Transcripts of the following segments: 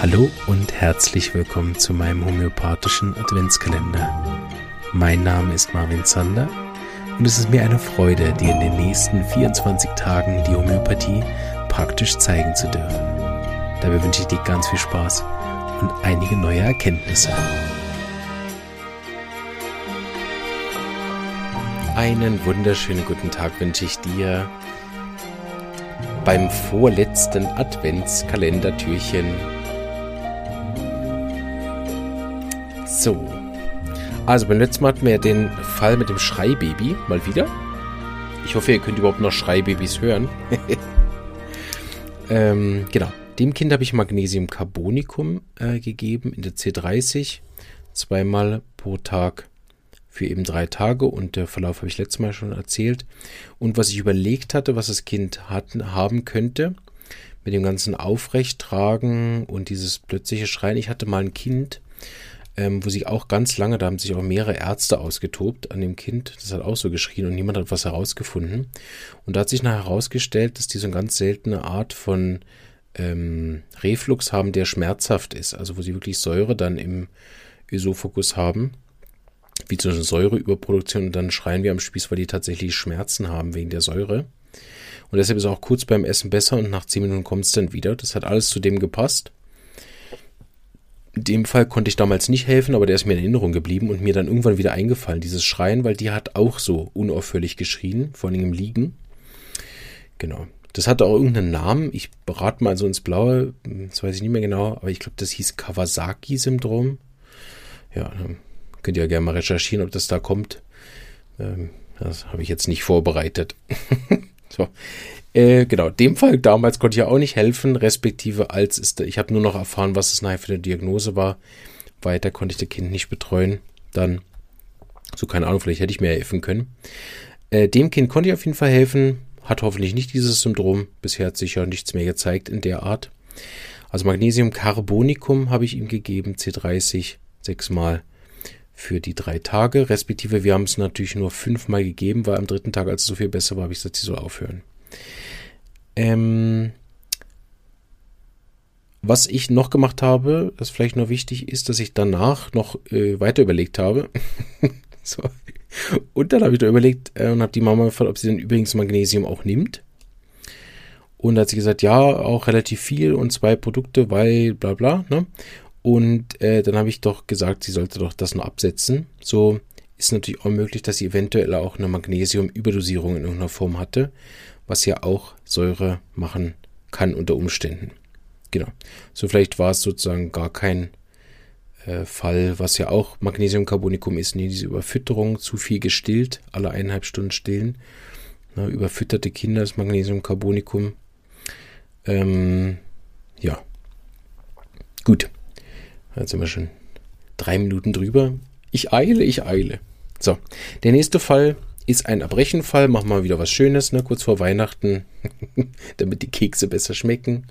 Hallo und herzlich willkommen zu meinem homöopathischen Adventskalender. Mein Name ist Marvin Zander und es ist mir eine Freude, dir in den nächsten 24 Tagen die Homöopathie praktisch zeigen zu dürfen. Dabei wünsche ich dir ganz viel Spaß und einige neue Erkenntnisse. Einen wunderschönen guten Tag wünsche ich dir beim vorletzten Adventskalendertürchen. So. Also beim letzten Mal hatten wir ja den Fall mit dem Schreibaby mal wieder. Ich hoffe, ihr könnt überhaupt noch Schreibabys hören. ähm, genau. Dem Kind habe ich Magnesiumcarbonicum äh, gegeben in der C30. Zweimal pro Tag für eben drei Tage und der Verlauf habe ich letztes Mal schon erzählt. Und was ich überlegt hatte, was das Kind hatten, haben könnte, mit dem ganzen Aufrechttragen und dieses plötzliche Schreien. Ich hatte mal ein Kind, ähm, wo sich auch ganz lange, da haben sich auch mehrere Ärzte ausgetobt an dem Kind. Das hat auch so geschrien und niemand hat was herausgefunden. Und da hat sich nachher herausgestellt, dass die so eine ganz seltene Art von ähm, Reflux haben, der schmerzhaft ist. Also wo sie wirklich Säure dann im Ösophagus haben wie zum Beispiel Säureüberproduktion und dann schreien wir am Spieß, weil die tatsächlich Schmerzen haben wegen der Säure. Und deshalb ist auch kurz beim Essen besser und nach 10 Minuten kommt es dann wieder. Das hat alles zu dem gepasst. In dem Fall konnte ich damals nicht helfen, aber der ist mir in Erinnerung geblieben und mir dann irgendwann wieder eingefallen, dieses Schreien, weil die hat auch so unaufhörlich geschrien, vor allem im Liegen. Genau. Das hatte auch irgendeinen Namen. Ich berate mal so ins Blaue, das weiß ich nicht mehr genau, aber ich glaube, das hieß Kawasaki-Syndrom. Ja, Könnt ihr ja gerne mal recherchieren, ob das da kommt. Ähm, das habe ich jetzt nicht vorbereitet. so. Äh, genau, dem Fall damals konnte ich ja auch nicht helfen, respektive als ist, ich habe nur noch erfahren, was es nachher für eine Diagnose war. Weiter konnte ich das Kind nicht betreuen. Dann, so keine Ahnung, vielleicht hätte ich mir helfen können. Äh, dem Kind konnte ich auf jeden Fall helfen, hat hoffentlich nicht dieses Syndrom. Bisher hat sich ja nichts mehr gezeigt in der Art. Also Magnesiumcarbonicum habe ich ihm gegeben, C30, sechsmal für die drei Tage, respektive wir haben es natürlich nur fünfmal gegeben, weil am dritten Tag, als es so viel besser war, habe ich gesagt, sie soll aufhören. Ähm, was ich noch gemacht habe, das vielleicht noch wichtig ist, dass ich danach noch äh, weiter überlegt habe. so. Und dann habe ich da überlegt äh, und habe die Mama gefragt, ob sie denn übrigens Magnesium auch nimmt. Und da hat sie gesagt, ja, auch relativ viel und zwei Produkte, weil bla bla. Ne? Und äh, dann habe ich doch gesagt, sie sollte doch das nur absetzen. So ist natürlich auch möglich, dass sie eventuell auch eine Magnesiumüberdosierung in irgendeiner Form hatte, was ja auch Säure machen kann unter Umständen. Genau. So vielleicht war es sozusagen gar kein äh, Fall, was ja auch Magnesiumcarbonicum ist, nee, diese Überfütterung, zu viel gestillt, alle eineinhalb Stunden stillen. Na, überfütterte Kinder ist Magnesiumcarbonicum. Ähm, ja. Gut. Jetzt sind wir schon drei Minuten drüber. Ich eile, ich eile. So, der nächste Fall ist ein Erbrechenfall. Machen wir mal wieder was Schönes, ne? kurz vor Weihnachten, damit die Kekse besser schmecken.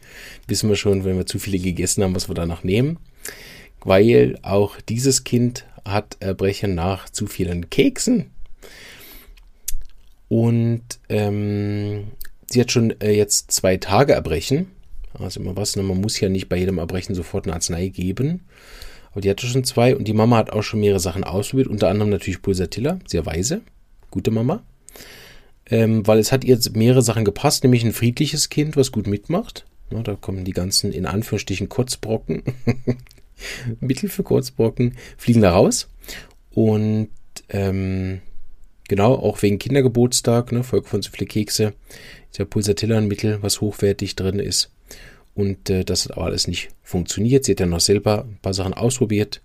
Wissen wir schon, wenn wir zu viele gegessen haben, was wir danach nehmen. Weil auch dieses Kind hat Erbrechen nach zu vielen Keksen. Und ähm, sie hat schon äh, jetzt zwei Tage Erbrechen. Also immer was, ne? man muss ja nicht bei jedem Erbrechen sofort eine Arznei geben. Aber die hatte schon zwei und die Mama hat auch schon mehrere Sachen ausprobiert, unter anderem natürlich Pulsatilla, sehr weise, gute Mama. Ähm, weil es hat ihr mehrere Sachen gepasst, nämlich ein friedliches Kind, was gut mitmacht. Ja, da kommen die ganzen, in Anführungsstrichen, Kurzbrocken, Mittel für Kurzbrocken, fliegen da raus. Und ähm, genau, auch wegen Kindergeburtstag, ne, Volk von so viele Kekse, ist ja Pulsatilla ein Mittel, was hochwertig drin ist. Und äh, das hat aber alles nicht funktioniert. Sie hat ja noch selber ein paar Sachen ausprobiert.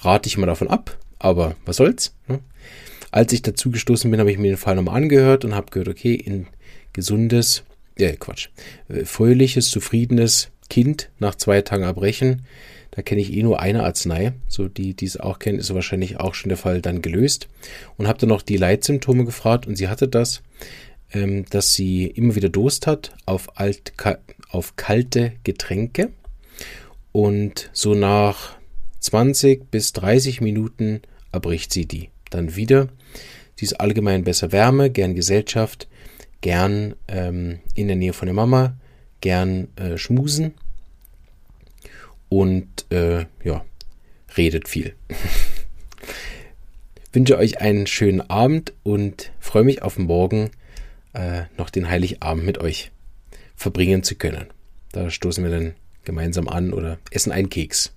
Rate ich mal davon ab, aber was soll's. Ne? Als ich dazu gestoßen bin, habe ich mir den Fall nochmal angehört und habe gehört, okay, in gesundes, äh, Quatsch, äh, fröhliches, zufriedenes Kind nach zwei Tagen Erbrechen, da kenne ich eh nur eine Arznei. So die, die es auch kennen, ist wahrscheinlich auch schon der Fall dann gelöst. Und habe dann noch die Leitsymptome gefragt und sie hatte das, ähm, dass sie immer wieder Durst hat auf alt, auf kalte Getränke und so nach 20 bis 30 Minuten erbricht sie die. Dann wieder. Sie ist allgemein besser Wärme, gern Gesellschaft, gern ähm, in der Nähe von der Mama, gern äh, schmusen. und äh, ja, redet viel. wünsche euch einen schönen Abend und freue mich auf morgen äh, noch den Heiligabend mit euch verbringen zu können. Da stoßen wir dann gemeinsam an oder essen einen Keks.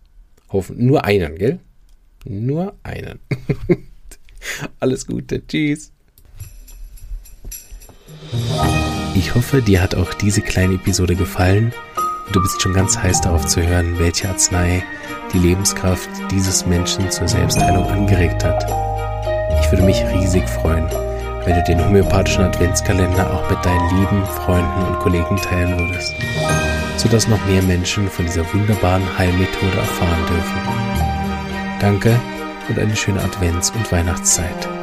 Hoffen nur einen, gell? Nur einen. Alles Gute. Tschüss. Ich hoffe, dir hat auch diese kleine Episode gefallen du bist schon ganz heiß darauf zu hören, welche Arznei die Lebenskraft dieses Menschen zur Selbstheilung angeregt hat. Ich würde mich riesig freuen, wenn du den homöopathischen Adventskalender auch mit deinen lieben Freunden und Kollegen teilen würdest, sodass noch mehr Menschen von dieser wunderbaren Heilmethode erfahren dürfen. Danke und eine schöne Advents- und Weihnachtszeit.